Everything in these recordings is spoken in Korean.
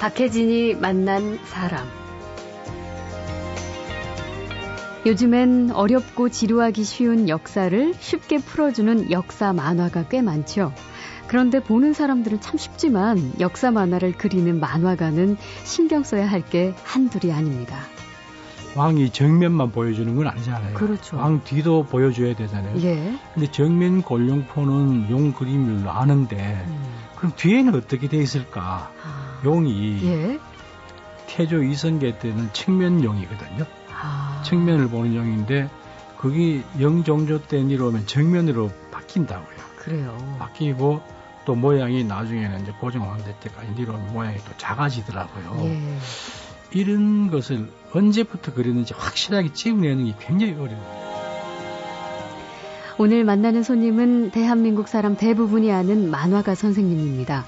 박혜진이 만난 사람. 요즘엔 어렵고 지루하기 쉬운 역사를 쉽게 풀어주는 역사 만화가 꽤 많죠. 그런데 보는 사람들은 참 쉽지만 역사 만화를 그리는 만화가는 신경 써야 할 게 한둘이 아닙니다. 왕이 정면만 보여주는 건 아니잖아요. 그렇죠. 왕 뒤도 보여줘야 되잖아요. 예. 근데 정면 골룡포는 용 그림을 아는데 음. 그럼 뒤에는 어떻게 돼 있을까? 아. 용이 예. 태조 이성계 때는 측면 용이거든요. 아. 측면을 보는 용인데 그게 영종조 때 이러면 정면으로 바뀐다고요. 그래요. 바뀌고 또 모양이 나중에는 이제 고종왕대 때까지 이런 모양이 또 작아지더라고요. 예. 이런 것을 언제부터 그렸는지 확실하게 찍어내는 게 굉장히 어려워요. 오늘 만나는 손님은 대한민국 사람 대부분이 아는 만화가 선생님입니다.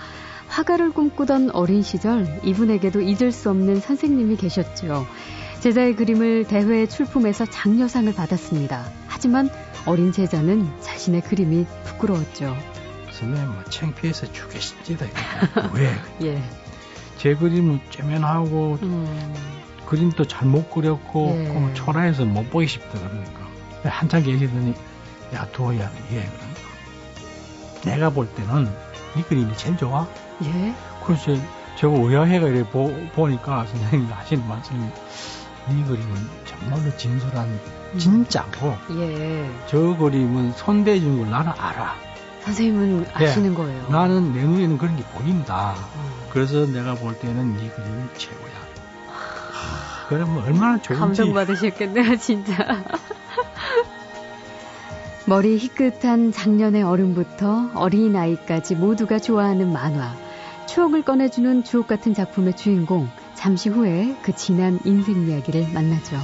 화가를 꿈꾸던 어린 시절 이분에게도 잊을 수 없는 선생님이 계셨죠. 제자의 그림을 대회에 출품해서 장려상을 받았습니다. 하지만 어린 제자는 자신의 그림이 부끄러웠죠. 선생님 뭐 창피해서 죽겠습니다. 왜? 예. 제 그림은 쬐면하고 음, 그림도 잘 못 그렸고 예. 초라해서 못 보기 싶다 그러니까 한참 계시더니 야 두어야 예 그러니까 내가 볼 때는 이 그림이 제일 좋아. 예. 그래서 제가 의아해가 이래 보, 보니까 선생님이 하시는 말씀이 이 그림은 정말로 진솔한 진짜고 예. 저 그림은 손대준 걸 나는 알아. 선생님은 예. 아시는 거예요. 나는 내 눈에는 그런 게 보인다. 음. 그래서 내가 볼 때는 이 그림이 최고야. 하, 그러면 얼마나 좋은지. 감동 받으셨겠네요, 진짜. 머리 희끗한 작년의 어른부터 어린아이까지 모두가 좋아하는 만화. 추억을 꺼내주는 주옥 같은 작품의 주인공. 잠시 후에 그 지난 인생 이야기를 만나죠.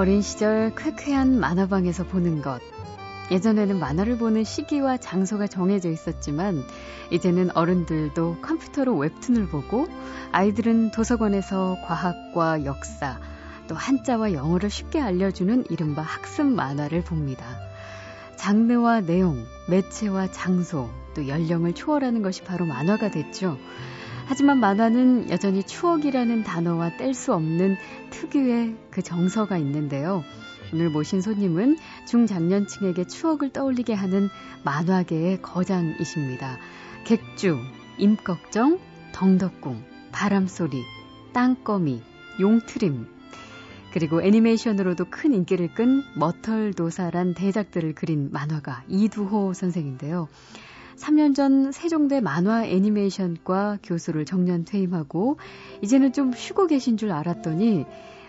어린 시절 쾌쾌한 만화방에서 보는 것. 예전에는 만화를 보는 시기와 장소가 정해져 있었지만 이제는 어른들도 컴퓨터로 웹툰을 보고 아이들은 도서관에서 과학과 역사 또 한자와 영어를 쉽게 알려주는 이른바 학습 만화를 봅니다. 장르와 내용, 매체와 장소, 또 연령을 초월하는 것이 바로 만화가 됐죠. 하지만 만화는 여전히 추억이라는 단어와 뗄 수 없는 특유의 그 정서가 있는데요. 오늘 모신 손님은 중장년층에게 추억을 떠올리게 하는 만화계의 거장이십니다. 객주, 임꺽정, 덩덕궁, 바람소리, 땅거미, 용트림, 그리고 애니메이션으로도 큰 인기를 끈 머털도사란 대작들을 그린 만화가 이두호 선생인데요. 3년 전 세종대 만화 애니메이션과 교수를 정년 퇴임하고 이제는 좀 쉬고 계신 줄 알았더니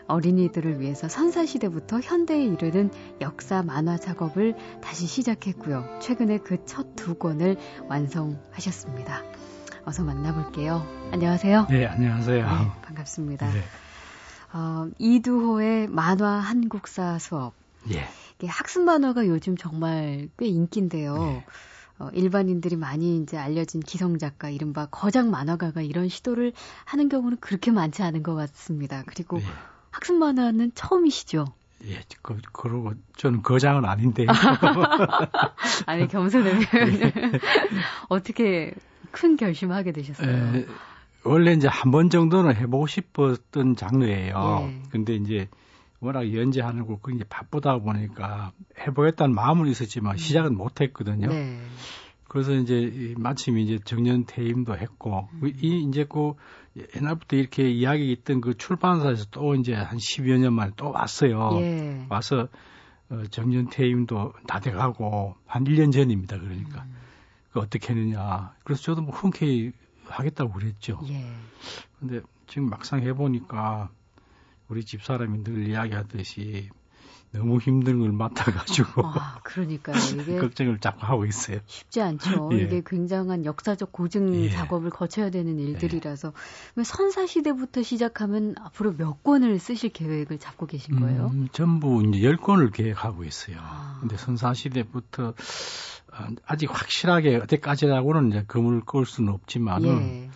어린이들을 위해서 선사시대부터 현대에 이르는 역사 만화 작업을 다시 시작했고요. 최근에 그 첫 두 권을 완성하셨습니다. 어서 만나볼게요. 안녕하세요. 네, 안녕하세요. 네, 반갑습니다. 네. 어, 이두호의 만화 한국사 수업. 예. 학습 만화가 요즘 정말 꽤 인기인데요. 네. 어, 일반인들이 많이 이제 알려진 기성 작가, 이른바 거장 만화가가 이런 시도를 하는 경우는 그렇게 많지 않은 것 같습니다. 그리고 예. 학습 만화는 처음이시죠? 예, 그, 그러고 저는 거장은 아닌데. 아니 겸손의 표현을 어떻게 큰 결심하게 되셨어요? 에, 원래 이제 한 번 정도는 해보고 싶었던 장르예요. 예. 근데 이제 워낙 연재하는 거 그게 바쁘다 보니까 해보겠다는 마음은 있었지만 시작은 못 했거든요. 네. 그래서 이제 이 마침 이제 정년 퇴임도 했고 음. 이 이제 그 옛날부터 이렇게 이야기 있던 그 출판사에서 또 이제 한 10여 년 만에 또 왔어요. 예. 와서 어, 정년 퇴임도 다 돼가고 한 1년 전입니다. 그러니까 음. 그 어떻게 했느냐. 그래서 저도 뭐 흔쾌히 하겠다고 그랬죠. 예. 근데 지금 막상 해보니까 우리 집 사람이 늘 이야기하듯이 너무 힘든 걸 맡아가지고 아, 그러니까요. 이게 걱정을 자꾸 하고 있어요. 쉽지 않죠. 예. 이게 굉장한 역사적 고증 예. 작업을 거쳐야 되는 일들이라서 예. 선사 시대부터 시작하면 앞으로 몇 권을 쓰실 계획을 잡고 계신 거예요? 음, 전부 이제 열 권을 계획하고 있어요. 아. 근데 선사 시대부터 어, 아직 확실하게 어디까지라고는 이제 금을 끌 수는 없지만은 예.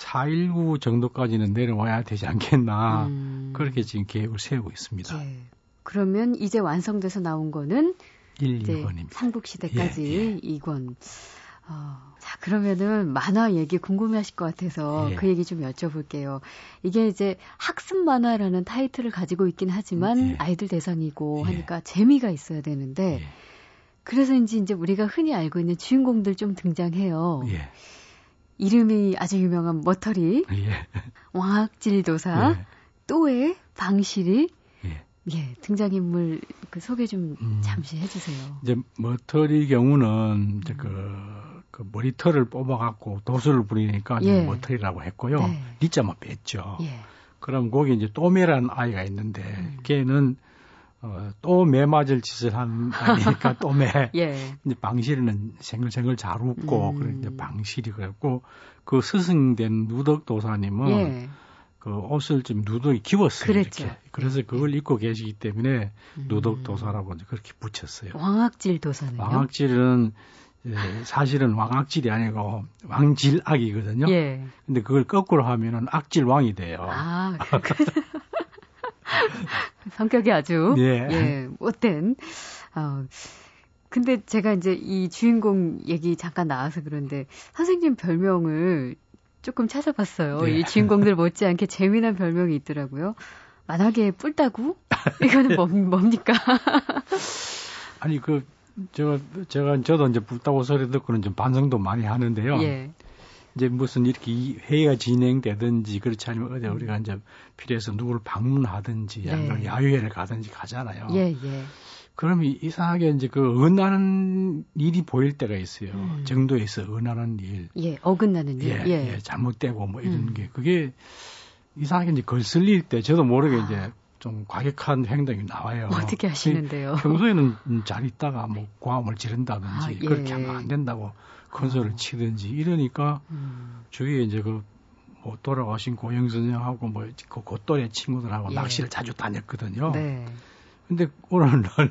4.19 정도까지는 내려와야 되지 않겠나 음. 그렇게 지금 계획을 세우고 있습니다. 예. 그러면 이제 완성돼서 나온 거는 1, 2권입니다. 삼국 시대까지 예, 예. 2권. 어, 자, 그러면은 만화 얘기 궁금해 하실 것 같아서 예. 그 얘기 좀 여쭤볼게요. 이게 이제 학습 만화라는 타이틀을 가지고 있긴 하지만 예. 아이들 대상이고 예. 하니까 재미가 있어야 되는데 예. 그래서인지 이제 우리가 흔히 알고 있는 주인공들 좀 등장해요. 이름이 아주 유명한 머터리, 왕학질도사, 또의 방실이, 예, 등장인물 그 소개 좀 음, 잠시 해주세요. 이제 머털이 경우는 이제 그, 그 머리털을 뽑아갖고 도수를 부리니까 예. 머털이라고 했고요. 네. 리자만 뺐죠. 예. 그럼 거기 이제 또매라는 아이가 있는데 음. 걔는 어, 또 매 맞을 짓을 한 아이니까 또 매. 예. 이제 방실은 생글생글 잘 웃고 음. 이제 방실이 그랬고 그 스승된 누덕 도사님은 예. 그 옷을 좀 누더기 기웠어요. 그랬죠. 이렇게. 그래서 그걸 입고 계시기 때문에 음. 누덕 도사라고 그렇게 붙였어요. 왕악질 도사는요? 왕악질은 예, 사실은 왕악질이 아니고 왕질악이거든요. 예. 근데 그걸 거꾸로 하면은 악질 왕이 돼요. 아, 성격이 아주 예, 예 못된. 어, 근데 제가 이제 이 주인공 얘기 잠깐 나와서 그런데 선생님 별명을 조금 찾아봤어요. 네. 이 주인공들 못지않게 재미난 별명이 있더라고요. 만약에 뿔따구? 이거는 뭐, 뭡니까? 아니 그 제가 제가 저도 이제 뿔따구 소리 듣고는 좀 반성도 많이 하는데요. 예. 이제 무슨 이렇게 회의가 진행되든지 그렇지 않으면 어디 우리가 이제 필요해서 누구를 방문하든지 네. 야유회를 가든지 가잖아요. 예, 예. 그러면 이상하게 이제 그 은하는 일이 보일 때가 있어요. 음. 정도에서 은하는 일. 예, 어긋나는 일. 예, 예. 예 잘못되고 뭐 이런 음. 게 그게 이상하게 이제 걸슬릴 때 저도 모르게 아. 이제 좀 과격한 행동이 나와요. 어떻게 하시는데요? 평소에는 잘 있다가 뭐 고함을 지른다든지 아, 예. 그렇게 하면 안 된다고 아. 치든지 이러니까 음. 주위에 이제 그 뭐 돌아가신 고영 선생하고 뭐그 곧또래 친구들하고 예. 낚시를 자주 다녔거든요. 네. 근데 오늘 날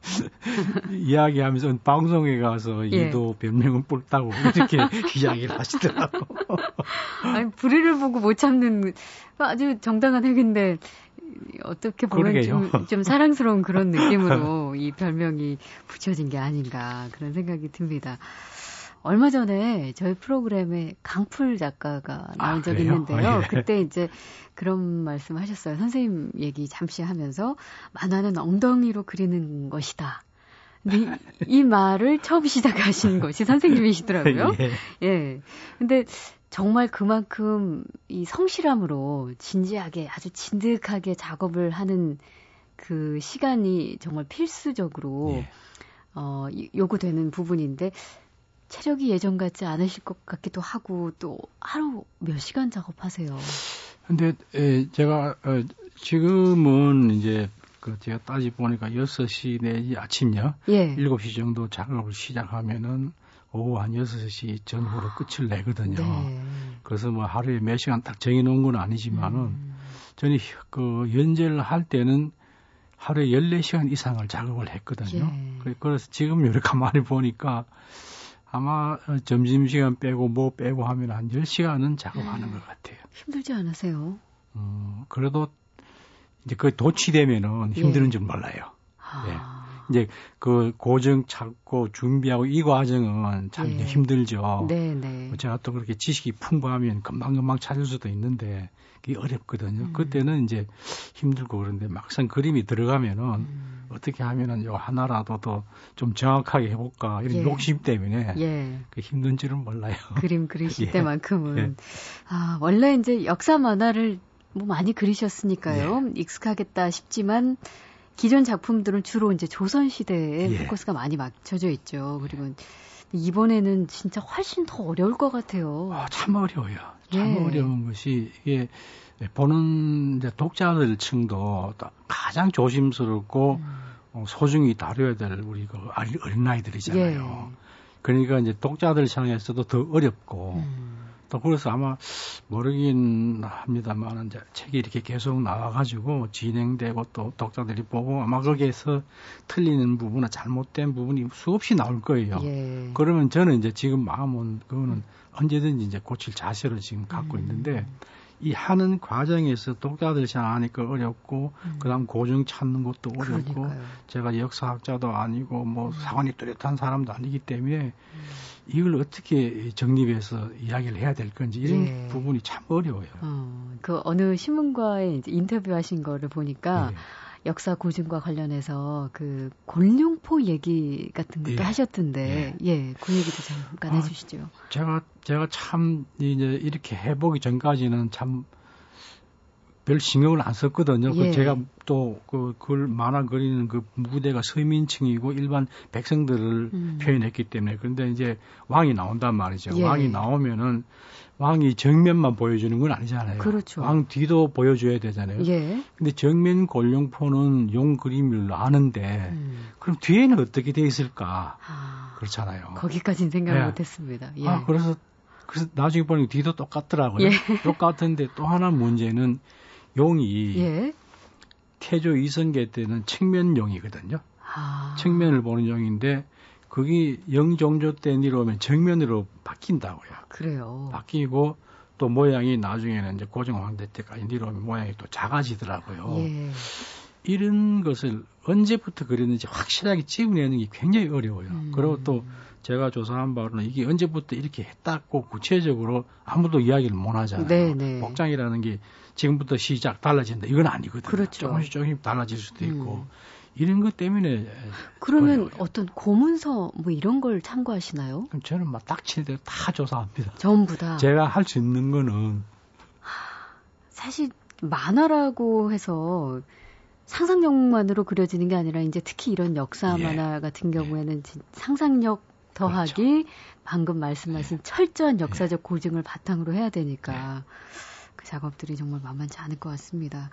이야기하면서 방송에 가서 예. 이도 변명은 뿔다고 이렇게 이야기를 하시더라고. 아니 불의를 보고 못 참는 아주 정당한 핵인데 어떻게 보면 좀, 좀, 사랑스러운 그런 느낌으로 이 별명이 붙여진 게 아닌가 그런 생각이 듭니다. 얼마 전에 저희 프로그램에 강풀 작가가 나온 아, 적이 있는데요. 예. 그때 이제 그런 말씀 하셨어요. 선생님 얘기 잠시 하면서 만화는 엉덩이로 그리는 것이다. 근데 이, 이 말을 처음 시작하신 것이 선생님이시더라고요. 예. 예. 근데 정말 그만큼 이 성실함으로 진지하게 아주 진득하게 작업을 하는 그 시간이 정말 필수적으로 예. 어, 요구되는 부분인데 체력이 예전 같지 않으실 것 같기도 하고 또 하루 몇 시간 작업하세요? 근데 에, 제가 어, 지금은 이제 그 제가 따지 보니까 6시 내지 아침요. 예. 7시 정도 작업을 시작하면은 오후 한 6시 전후로 끝을 내거든요. 네. 그래서 뭐 하루에 몇 시간 딱 정해 놓은 건 아니지만은 음. 저는 그 연재를 할 때는 하루에 14시간 이상을 작업을 했거든요. 예. 그래서 지금 이렇게 가만히 보니까 아마 점심시간 빼고 뭐 빼고 하면 한 10시간은 작업하는 것 같아요. 힘들지 않으세요? 어, 그래도 이제 그 도취되면은 힘드는 예. 줄 몰라요. 아. 예. 이제 그 고정 찾고 준비하고 이 과정은 참 예. 힘들죠. 네네. 네. 뭐 제가 또 그렇게 지식이 풍부하면 금방금방 찾을 수도 있는데 그게 어렵거든요. 음. 그때는 이제 힘들고 그런데 막상 그림이 들어가면은 음. 어떻게 하면은 요 하나라도 더 좀 정확하게 해볼까 이런 예. 욕심 때문에 예. 그 힘든 줄은 몰라요. 그림 그리실 예. 때만큼은 예. 아 원래 이제 역사 만화를 뭐 많이 그리셨으니까요 네. 익숙하겠다 싶지만 기존 작품들은 주로 이제 조선 시대에 예. 포커스가 많이 맞춰져 있죠. 그리고 이번에는 진짜 훨씬 더 어려울 것 같아요. 아, 참 어려워요. 참 예. 어려운 것이 이게 보는 이제 독자들 층도 가장 조심스럽고 음. 어, 소중히 다뤄야 될 우리 그 어린 아이들이잖아요. 예. 그러니까 이제 독자들 향해서도 더 어렵고 음. 또 그래서 아마 모르긴 합니다만 이제 책이 이렇게 계속 나와가지고 진행되고 또 독자들이 보고 아마 거기에서 틀리는 부분이나 잘못된 부분이 수없이 나올 거예요. 예. 그러면 저는 이제 지금 마음은 그거는 언제든지 이제 고칠 자세로 지금 갖고 음. 있는데 이 하는 과정에서 독자들이 잘 아니까 어렵고 음. 그다음 고증 찾는 것도 어렵고 그러니까요. 제가 역사학자도 아니고 뭐 음. 사관이 뚜렷한 사람도 아니기 때문에 음. 이걸 어떻게 정립해서 이야기를 해야 될 건지 이런 예. 부분이 참 어려워요. 어, 그 어느 신문과에 인터뷰하신 거를 보니까 예. 역사 고증과 관련해서 그 곤룡포 얘기 같은 것도 예. 하셨던데 예. 예, 그 얘기도 잠깐 아, 해주시죠. 제가 제가 참 이제 이렇게 해보기 전까지는 참 별 신경을 안 썼거든요. 그 예. 그 제가 또그 글 만화 그리는 그 무대가 서민층이고 일반 백성들을 음. 표현했기 때문에 그런데 이제 왕이 나온단 말이죠. 예. 왕이 나오면은 왕이 정면만 보여주는 건 아니잖아요. 그렇죠. 왕 뒤도 보여줘야 되잖아요. 예. 근데 정면 골룡포는 용 그림을 아는데 음. 그럼 뒤에는 어떻게 돼 있을까? 아, 그렇잖아요. 거기까지는 생각을 네. 못했습니다. 예. 아 그래서 그래서 나중에 보니 뒤도 똑같더라고요. 예. 똑같은데 또 하나 문제는 용이 예. 태조 이성계 때는 측면용이거든요. 아. 측면을 보는 용인데 그게 영종조 때 내려오면 정면으로 바뀐다고요. 그래요. 바뀌고 또 모양이 나중에는 이제 고종황대 때까지 내려오면 모양이 또 작아지더라고요. 예. 이런 것을 언제부터 그렸는지 확실하게 찍어내는 게 굉장히 어려워요. 음. 그리고 또 제가 조사한 바로는 이게 언제부터 이렇게 했다고 구체적으로 아무도 이야기를 못 하잖아요. 네네. 네. 복장이라는 게 지금부터 시작 달라진다 이건 아니거든요. 그렇죠. 조금씩 조금씩 달라질 수도 있고 음. 이런 것 때문에 그러면 어려워요. 어떤 고문서 뭐 이런 걸 참고하시나요? 그럼 저는 막 딱칠 대로 다 조사합니다. 전부 다. 제가 할 수 있는 거는 사실 만화라고 해서 상상력만으로 그려지는 게 아니라 이제 특히 이런 역사 예. 만화 같은 경우에는 상상력 더하기 그렇죠. 방금 말씀하신 예. 철저한 역사적 예. 고증을 바탕으로 해야 되니까 예. 그 작업들이 정말 만만치 않을 것 같습니다.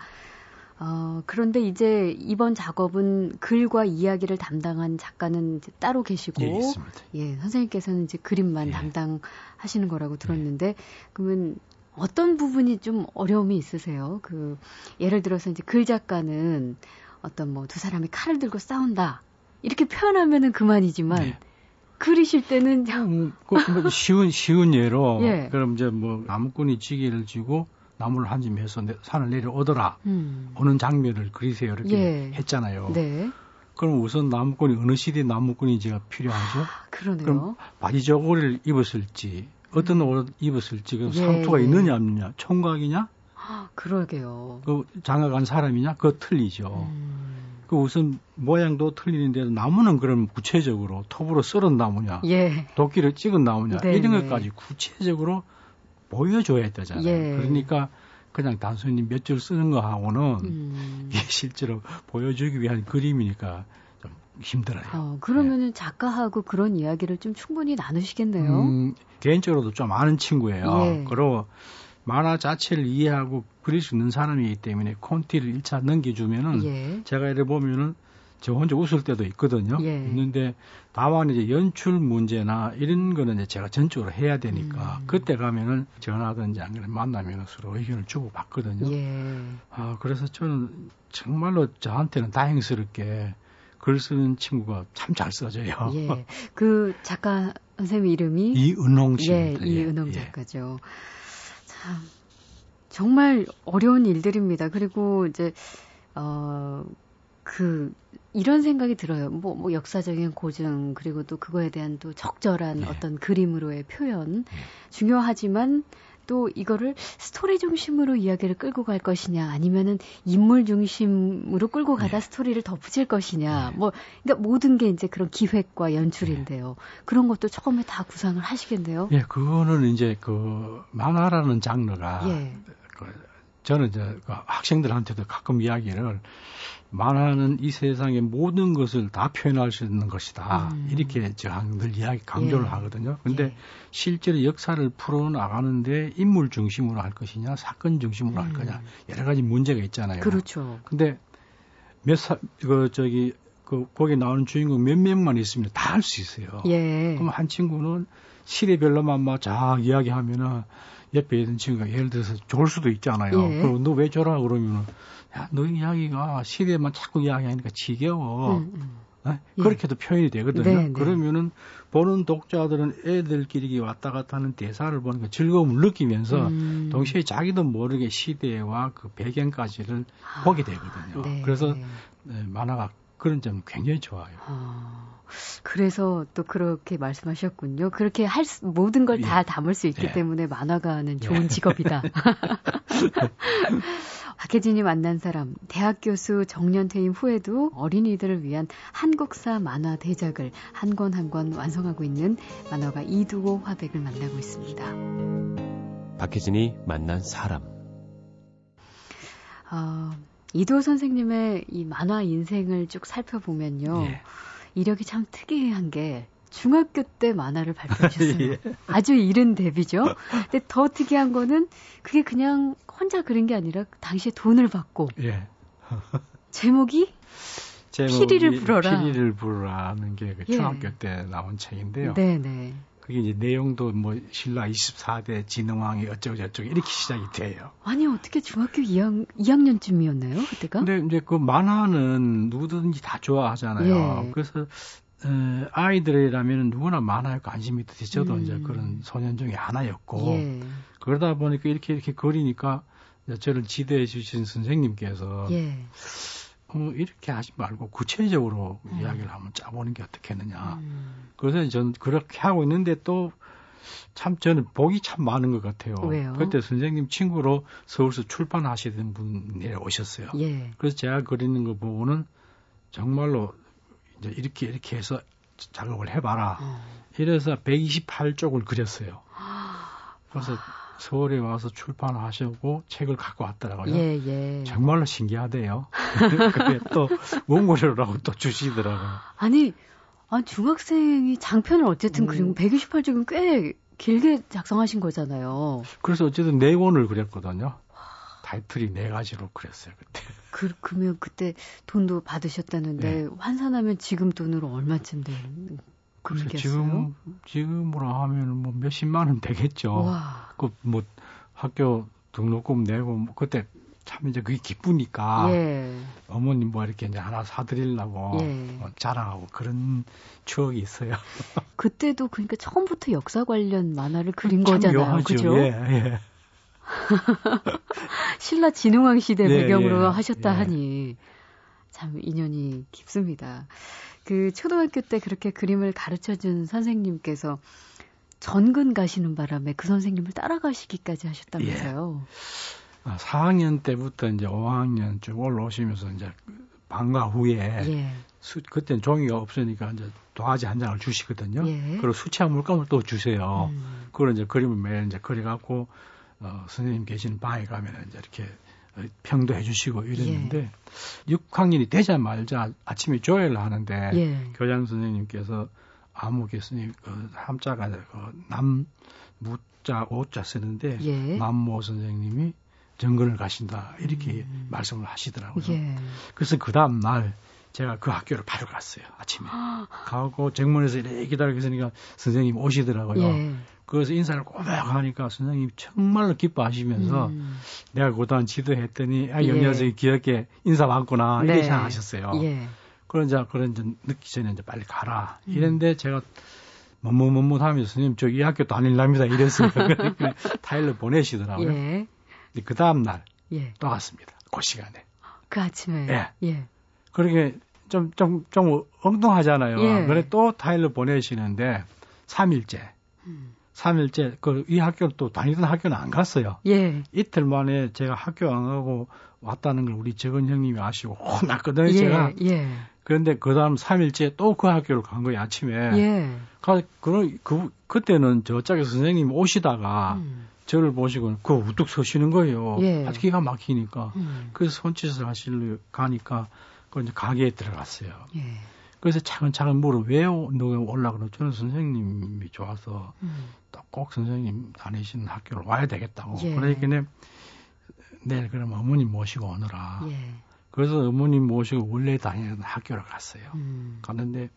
어, 그런데 이제 이번 작업은 글과 이야기를 담당한 작가는 따로 계시고, 예. 예, 선생님께서는 이제 그림만 예. 담당하시는 거라고 들었는데, 예. 그러면 어떤 부분이 좀 어려움이 있으세요? 그, 예를 들어서 이제 글 작가는 어떤 뭐 두 사람이 칼을 들고 싸운다. 이렇게 표현하면은 그만이지만, 네. 그리실 때는 음, 그, 뭐 쉬운 쉬운 예로 예. 그럼 이제 뭐 나무꾼이 지게를 쥐고 나무를 한짐 해서 산을 내려오더라. 음. 오는 장면을 그리세요. 이렇게 예. 했잖아요. 네. 그럼 우선 나무꾼이 어느 시대 나무꾼인지가 필요하죠. 아, 그러네요. 그럼 바지 저고리를 입었을지 어떤 음. 옷 입었을지 그 예. 상투가 있느냐 없느냐 총각이냐 아, 그러게요. 그 장가간 사람이냐 그거 틀리죠. 음. 그 우선 모양도 틀리는데 나무는 그럼 구체적으로 톱으로 썰은 나무냐, 예. 도끼를 찍은 나무냐 네 이런 것까지 구체적으로 보여줘야 되잖아요. 예. 그러니까 그냥 단순히 몇 줄 쓰는 거하고는 음. 이게 실제로 보여주기 위한 그림이니까 좀 힘들어요. 어, 그러면은 네. 작가하고 그런 이야기를 좀 충분히 나누시겠네요. 음, 개인적으로도 좀 아는 친구예요. 예. 그리고 만화 자체를 이해하고 그릴 수 있는 사람이기 때문에 콘티를 1차 넘겨주면은 예. 제가 이래 보면은 저 혼자 웃을 때도 있거든요. 예. 있는데 다만 이제 연출 문제나 이런 거는 이제 제가 전적으로 해야 되니까 음. 그때 가면은 전화든지 아니면 만나면 서로 의견을 주고 받거든요. 예. 아 그래서 저는 정말로 저한테는 다행스럽게 글 쓰는 친구가 참 잘 써져요. 예. 그 작가 선생님 이름이 이은홍 씨. 예, 이은홍 예. 작가죠. 참 정말 어려운 일들입니다. 그리고 이제 어. 그 이런 생각이 들어요. 뭐, 뭐 역사적인 고증 그리고 또 그거에 대한 또 적절한 네. 어떤 그림으로의 표현 네. 중요하지만 또 이거를 스토리 중심으로 이야기를 끌고 갈 것이냐 아니면은 인물 중심으로 끌고 가다 네. 스토리를 덧붙일 것이냐 네. 뭐 그러니까 모든 게 이제 그런 기획과 연출인데요. 네. 그런 것도 처음에 다 구상을 하시겠네요. 예, 그거는 이제 그 만화라는 장르가 예. 그 저는 이제 그 학생들한테도 가끔 이야기를 만화는 이 세상의 모든 것을 다 표현할 수 있는 것이다. 음. 이렇게 저늘 이야기 강조를 예. 하거든요. 근데 예. 실제로 역사를 풀어 나가는데 인물 중심으로 할 것이냐, 사건 중심으로 음. 할 거냐 여러 가지 문제가 있잖아요. 그렇죠. 근데 몇 사, 그, 저기, 그, 거기 나오는 주인공 몇 명만 있으면 다 할 수 있어요. 예. 그럼 한 친구는 시대별로만 막 자 이야기하면은 옆에 있는 친구가 예를 들어서 좋을 수도 있잖아요. 예. 그럼 너왜 저라 그러면은 야, 너 이야기가 시대만 자꾸 이야기하니까 지겨워. 음, 음. 네? 예. 그렇게도 표현이 되거든요. 네, 네. 그러면은 보는 독자들은 애들끼리 왔다 갔다 하는 대사를 보는 거 즐거움을 느끼면서 음. 동시에 자기도 모르게 시대와 그 배경까지를 아, 보게 되거든요. 네. 그래서 네, 만화가 그런 점 굉장히 좋아요. 아, 그래서 또 그렇게 말씀하셨군요. 그렇게 할 수, 모든 걸다 예. 담을 수 있기 예. 때문에 만화가는 좋은 예. 직업이다. 박혜진이 만난 사람, 대학 교수 정년 퇴임 후에도 어린이들을 위한 한국사 만화 대작을 한 권 한 권 완성하고 있는 만화가 이두호 화백을 만나고 있습니다. 박혜진이 만난 사람. 어, 이두호 선생님의 이 만화 인생을 쭉 살펴보면요. 예. 이력이 참 특이한 게 중학교 때 만화를 발표하셨어요. 예. 아주 이른 데뷔죠. 근데 더 특이한 거는 그게 그냥 혼자 그린 게 아니라 당시에 돈을 받고 예. 제목이 피리를 불어라. 피리를 불어라는 게그 예. 중학교 때 나온 책인데요. 네네. 그게 이제 내용도 뭐 신라 24대 진흥왕이 어쩌고 저쩌고 이렇게 시작이 돼요. 아니 어떻게 중학교 2학, 2학년쯤이었나요 그때가? 근데 이제 그 만화는 누구든지 다 좋아하잖아요. 예. 그래서 에, 아이들이라면 누구나 만화에 관심이 있듯이 저도 음. 이제 그런 소년 중에 하나였고 예. 그러다 보니까 이렇게 이렇게 그리니까 저를 지도해 주신 선생님께서 예. 어, 이렇게 하지 말고 구체적으로 음. 이야기를 한번 짜보는 게 어떻겠느냐. 음. 그래서 전 그렇게 하고 있는데 또 참 저는 복이 참 많은 것 같아요. 왜요? 그때 선생님 친구로 서울서 출판하시던 분이 오셨어요. 예. 그래서 제가 그리는 거 보고는 정말로 이제 이렇게 이렇게 해서 작업을 해봐라. 어. 이래서 128쪽을 그렸어요. 그래서 서울에 와서 출판하시고 책을 갖고 왔더라고요. 예, 예. 정말로 신기하대요. 그게 또 원고료라고 또 주시더라고요. 아니, 아 중학생이 장편을 어쨌든 음. 그리고 128쪽은 꽤 길게 작성하신 거잖아요. 그래서 어쨌든 네 권을 그렸거든요. 타이틀이 네 가지로 그렸어요 그때. 그, 그러면 그때 돈도 받으셨다는데 네. 환산하면 지금 돈으로 얼마쯤 되는 금액이었어요? 지금 지금으로 하면 뭐 몇십만 원 되겠죠. 그 뭐 학교 등록금 내고 뭐 그때 참 이제 그게 기쁘니까 예. 어머님 뭐 이렇게 이제 하나 사드리려고 예. 뭐 자랑하고 그런 추억이 있어요. 그때도 그러니까 처음부터 역사 관련 만화를 그린 거잖아요, 그죠? 예, 예. 신라 진흥왕 시대 네, 배경으로 예, 하셨다 예. 하니 참 인연이 깊습니다. 그 초등학교 때 그렇게 그림을 가르쳐 준 선생님께서 전근 가시는 바람에 그 선생님을 따라가시기까지 하셨다면서요. 예. 아, 4학년 때부터 이제 5학년 쭉 올라오시면서 이제 방과 후에 예. 수, 그때는 종이가 없으니까 이제 도화지 한 장을 주시거든요. 예. 그리고 수채화 물감을 또 주세요. 음. 그걸 이제 그림을 매일 이제 그려갖고 어, 선생님 계시는 방에 가면 이제 이렇게 평도 해주시고 이랬는데 예. 6학년이 되자마자 아침에 조회를 하는데 예. 교장 선생님께서 아무 교수님 그 함자가 그남 무자 오자 쓰는데 예. 만모 선생님이 정근을 가신다 이렇게 음. 말씀을 하시더라고요. 예. 그래서 그 다음 날 제가 그 학교를 바로 갔어요 아침에 가고 정문에서 이렇게 기다리고 있으니까 선생님 오시더라고요. 예. 그래서 인사를 꼬박 하니까 선생님이 정말로 기뻐하시면서 음. 내가 고단 지도했더니 아, 영 예. 귀엽게 인사 받구나 네. 이렇게 생각하셨어요. 예. 그런 자 그런 점 늦기 전에 이제 빨리 가라. 음. 이랬는데 제가 머뭇머뭇 하면서 선생님 저 이 학교 다닐랍니다 이랬어요. 타일러 보내시더라고요. 예. 그 다음 날또 예. 갔습니다. 그 시간에. 그 아침에. 예. 예. 그렇게 좀, 좀, 좀 엉뚱하잖아요. 예. 그래 또 타일러 보내시는데 3일째. 음. 3일째 그 이 학교를 또 다니던 학교는 안 갔어요. 예. 이틀 만에 제가 학교 안 가고 왔다는 걸 우리 적은 형님이 아시고 혼났거든요, 예. 제가. 예. 그런데 그 다음 3일째 또 그 학교를 간 거예요, 아침에. 예. 가, 그, 그, 그때는 저 짝에 선생님이 오시다가 음. 저를 보시고 그 우뚝 서시는 거예요. 예. 아주 기가 막히니까. 음. 그래서 손짓을 하시려 가니까 그 이제 가게에 들어갔어요. 예. 그래서 차근차근 물어 왜 너가 올라 그러 저는 선생님이 좋아서 음. 꼭 선생님 다니시는 학교를 와야 되겠다고. 예. 그러니까 내일 그럼 어머님 모시고 오느라. 예. 그래서 어머님 모시고 원래 다니는 학교를 갔어요. 음. 갔는데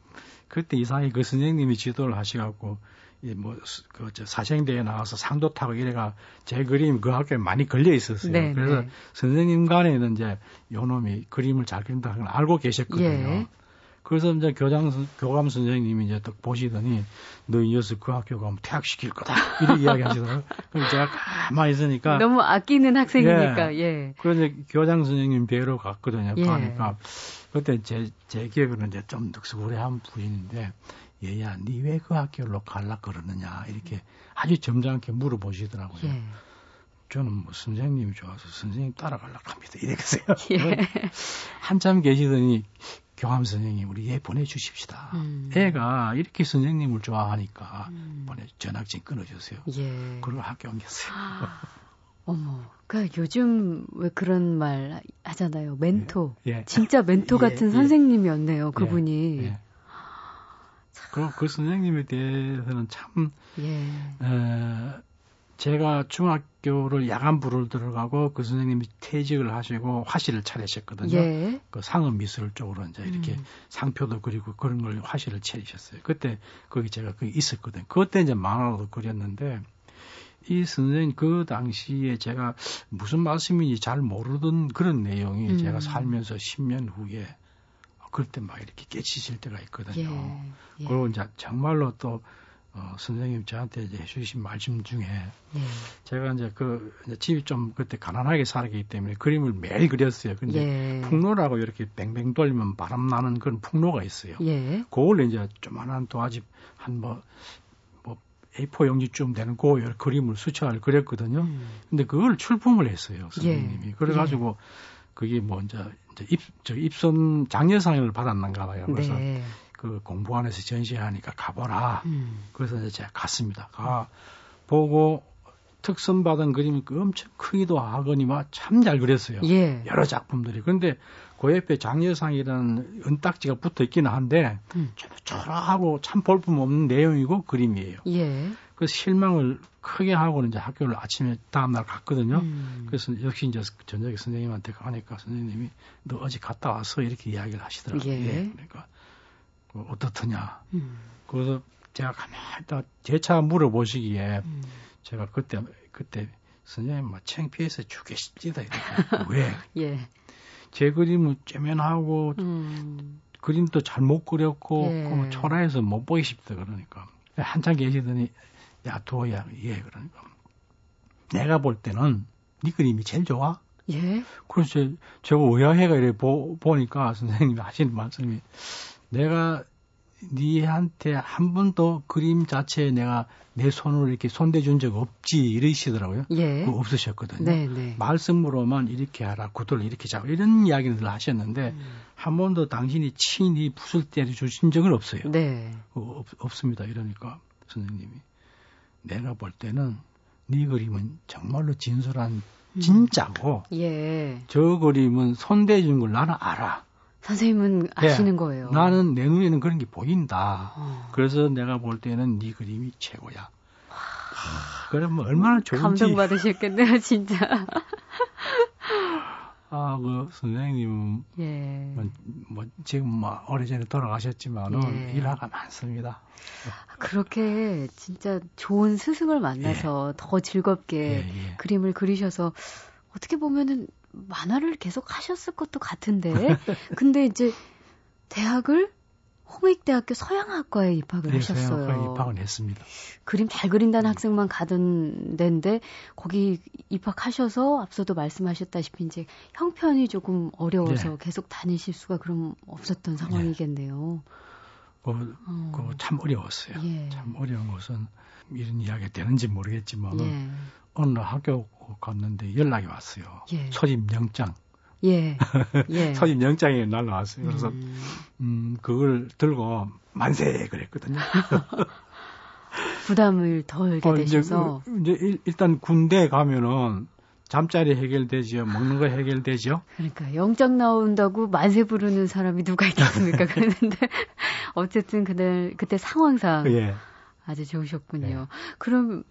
그때 이상하게 그 선생님이 지도를 하시갖고 뭐그 사생대에 나와서 상도 타고 이래가 제 그림 그 학교에 많이 걸려 있었어요. 네, 그래서 네. 선생님 간에는 이제 요놈이 그림을 잘 그린다는 걸 알고 계셨거든요. 예. 그래서 이제 교장 교감 선생님이 이제 딱 보시더니 너 이 녀석 그 학교 가면 퇴학시킬 거다 이렇게 이야기하시더라고요. 그럼 제가 가만히 있으니까 너무 아끼는 학생이니까 예. 예. 그래서 교장 선생님 뵈러 갔거든요. 예. 가니까 그때 제 제 기억으로는 이제 좀 늑스구레한 부인인데 얘야 니 왜 그 학교로 갈라 그러느냐 이렇게 아주 점잖게 물어보시더라고요. 예. 저는 뭐 선생님이 좋아서 선생님 따라갈라 합니다. 이랬어요. 예. 한참 계시더니 교감 선생님 우리 얘 보내주십시다. 음. 애가 이렇게 선생님을 좋아하니까 음. 보내 전학진 끊어주세요. 예. 그리고 학교 옮겼어요. 아, 어머, 그 요즘 왜 그런 말 하잖아요. 멘토. 예. 예. 진짜 멘토 예, 같은 예. 선생님이었네요. 그분이. 예. 그, 그 선생님에 대해서는 참, 예. 에, 제가 중학교를 야간부를 들어가고 그 선생님이 퇴직을 하시고 화실을 차리셨거든요. 예. 그 상업 미술 쪽으로 이제 이렇게 음. 상표도 그리고 그런 걸 화실을 차리셨어요. 그때 거기 제가 거기 있었거든요. 그때 이제 만화도 그렸는데 이 선생님 그 당시에 제가 무슨 말씀인지 잘 모르던 그런 내용이 음. 제가 살면서 10년 후에 그럴 때 막 이렇게 깨치실 때가 있거든요. 예. 예. 그리고 이제 정말로 또 어, 선생님 저한테 이제 해주신 말씀 중에 네. 제가 이제 그 이제 집이 좀 그때 가난하게 살기 때문에 그림을 매일 그렸어요. 근데 예. 풍로라고 이렇게 뱅뱅 돌리면 바람 나는 그런 풍로가 있어요. 예. 그걸 이제 조만한 도화집 한뭐 뭐 A4 용지쯤 되는 그 그림을 수채화를 그렸거든요. 음. 근데 그걸 출품을 했어요 선생님이. 예. 그래가지고 예. 그게 뭐 이제 입, 저 입선 장려상을 받았는가 봐요. 그래서 네. 그 공부원에서 전시하니까 가보라. 음. 그래서 이제 제가 갔습니다. 가 보고 특선 받은 그림이 그 엄청 크기도 하거니와 참 잘 그렸어요. 예. 여러 작품들이. 그런데 그 옆에 장려상이라는 은딱지가 붙어 있기는 한데 음. 초라하고 참 볼품 없는 내용이고 그림이에요. 예. 그 실망을 크게 하고는 이제 학교를 아침에 다음날 갔거든요. 음. 그래서 역시 이제 저녁에 선생님한테 가니까 선생님이 너 어제 갔다 와서 이렇게 이야기를 하시더라고요. 예. 예. 그러니까 그 어떻더냐. 음. 그래서 제가 가만히 있다 재차 물어보시기에 음. 제가 그때 그때 선생님 뭐 창피해서 죽겠습니다. 이렇게 왜? 예. 제 그림은 쬐면하고 음. 그림도 잘 못 그렸고 예. 그 초라해서 못 싶다 그러니까 한참 계시더니 야 도야 예 그러니까 내가 볼 때는 네 그림이 제일 좋아. 예. 그래서 제가 의아해가 이래 보, 보니까 선생님이 하시는 말씀이 내가 니한테 한 번도 그림 자체에 내가 내 손으로 이렇게 손대준 적 없지 이러시더라고요. 예. 그 없으셨거든요. 네, 네. 말씀으로만 이렇게 하라, 구도를 이렇게 잡아 이런 이야기를 하셨는데 음. 한 번도 당신이 친히 붓을 때려 주신 적은 없어요. 네. 그 없, 없습니다. 이러니까 선생님이 내가 볼 때는 네 그림은 정말로 진솔한 음. 진짜고 음. 예. 저 그림은 손대준 걸 나는 알아. 선생님은 네. 아시는 네, 거예요. 나는 내 눈에는 그런 게 보인다. 어. 그래서 내가 볼 때는 네 그림이 최고야. 그러면 뭐 얼마나 좋은지. 감동 받으셨겠네요, 진짜. 아, 그 선생님은 예. 뭐, 뭐 지금 뭐 오래전에 돌아가셨지만은 예. 일화가 많습니다. 그렇게 진짜 좋은 스승을 만나서 예. 더 즐겁게 예, 예. 그림을 그리셔서 어떻게 보면은 만화를 계속 하셨을 것도 같은데 근데 이제 대학을 홍익대학교 서양학과에 입학을 네, 하셨어요. 서양학과에 입학을 했습니다. 그림 잘 그린다는 음. 학생만 가던 데인데 거기 입학하셔서 앞서도 말씀하셨다시피 이제 형편이 조금 어려워서 네. 계속 다니실 수가 그럼 없었던 네. 상황이겠네요. 네. 그, 어. 그참 어려웠어요. 예. 참 어려운 것은 이런 이야기가 되는지 모르겠지만 예. 어느 학교 갔는데 연락이 왔어요. 예. 소집 영장. 예. 예. 소집 영장이 날라왔어요. 그래서 음. 음 그걸 들고 만세 그랬거든요. 부담을 덜게 어, 되셔서 이제, 이제 일단 군대 가면은 잠자리 해결되지요. 먹는 거 해결되죠. 그러니까 영장 나온다고 만세 부르는 사람이 누가 있겠습니까? 그랬는데 어쨌든 그날 그때 상황상 예. 아주 좋으셨군요. 예. 그럼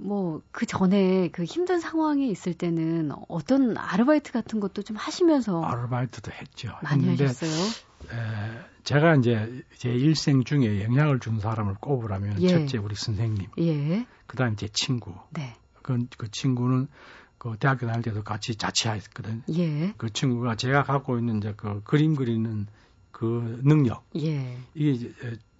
뭐, 그 전에 그 힘든 상황이 있을 때는 어떤 아르바이트 같은 것도 좀 하시면서. 아르바이트도 했죠. 많이 하셨어요? 에, 제가 이제 제 일생 중에 영향을 준 사람을 꼽으라면 예. 첫째 우리 선생님. 예. 그 다음에 제 친구. 네. 그, 그 친구는 그 대학교 다닐 때도 같이 자취했거든. 예. 그 친구가 제가 갖고 있는 이제 그 그림 그리는 그 능력. 예. 이게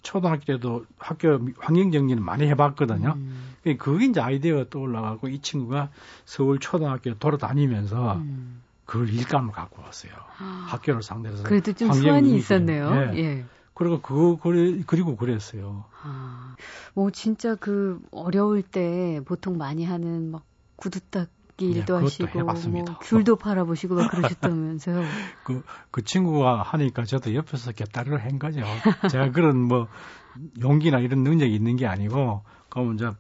초등학교 때도 학교 환경 정리는 많이 해봤거든요. 음. 그게 이제 아이디어가 떠올라가고 이 친구가 서울 초등학교 돌아다니면서 음. 그걸 일감을 갖고 왔어요. 아. 학교를 상대로 해서. 그래도 좀 수완이 있었네요. 예. 예. 그리고 그거 그래, 그리고 그랬어요. 아, 뭐 진짜 그 어려울 때 보통 많이 하는 막 구두 닦 기 네, 일도 하시고 뭐 귤도 팔아보시고 막 그러셨다면서요. 그, 그 친구가 하니까 저도 옆에서 곁다리를 한 거죠. 제가 그런 뭐 용기나 이런 능력이 있는 게 아니고 그러면 이제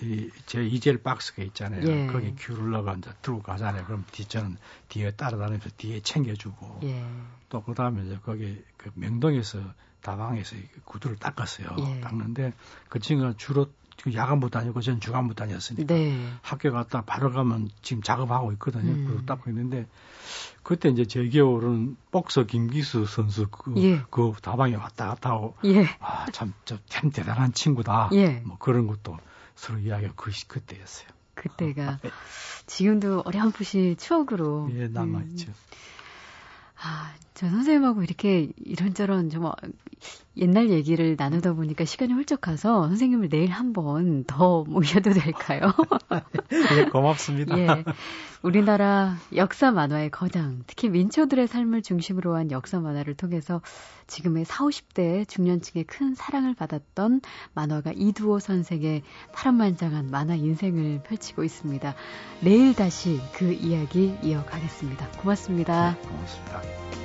이, 제 이젤 박스가 있잖아요. 예. 거기 귤을 넣어 이제 들고 가잖아요. 그럼 뒤, 저는 뒤에 따라다니면서 뒤에 챙겨주고 예. 또 그다음에 이제 거기 그 명동에서 다방에서 구두를 닦았어요. 예. 닦는데 그 친구가 주로 야간부 다니고 저는 주간부 다녔으니까 네. 학교 갔다 바로 가면 지금 작업하고 있거든요. 음. 구두 닦고 있는데 그때 이제 제 기억으로는 복서 김기수 선수 그, 예. 그 다방에 왔다 갔다 하고 예. 아참 참 대단한 친구다. 예. 뭐 그런 것도 서로 이야기가 그 그때였어요. 그때가 지금도 어렴풋이 추억으로 예 남아 있죠. 음. 아, 저 선생님하고 이렇게 이런저런 좀 옛날 얘기를 나누다 보니까 시간이 훌쩍 가서 선생님을 내일 한번 더 모셔도 될까요? 예, 고맙습니다. 예. 우리나라 역사 만화의 거장, 특히 민초들의 삶을 중심으로 한 역사 만화를 통해서 지금의 4, 50대 중년층의 큰 사랑을 받았던 만화가 이두호 선생의 파란만장한 만화 인생을 펼치고 있습니다. 내일 다시 그 이야기 이어가겠습니다. 고맙습니다. 네, 고맙습니다.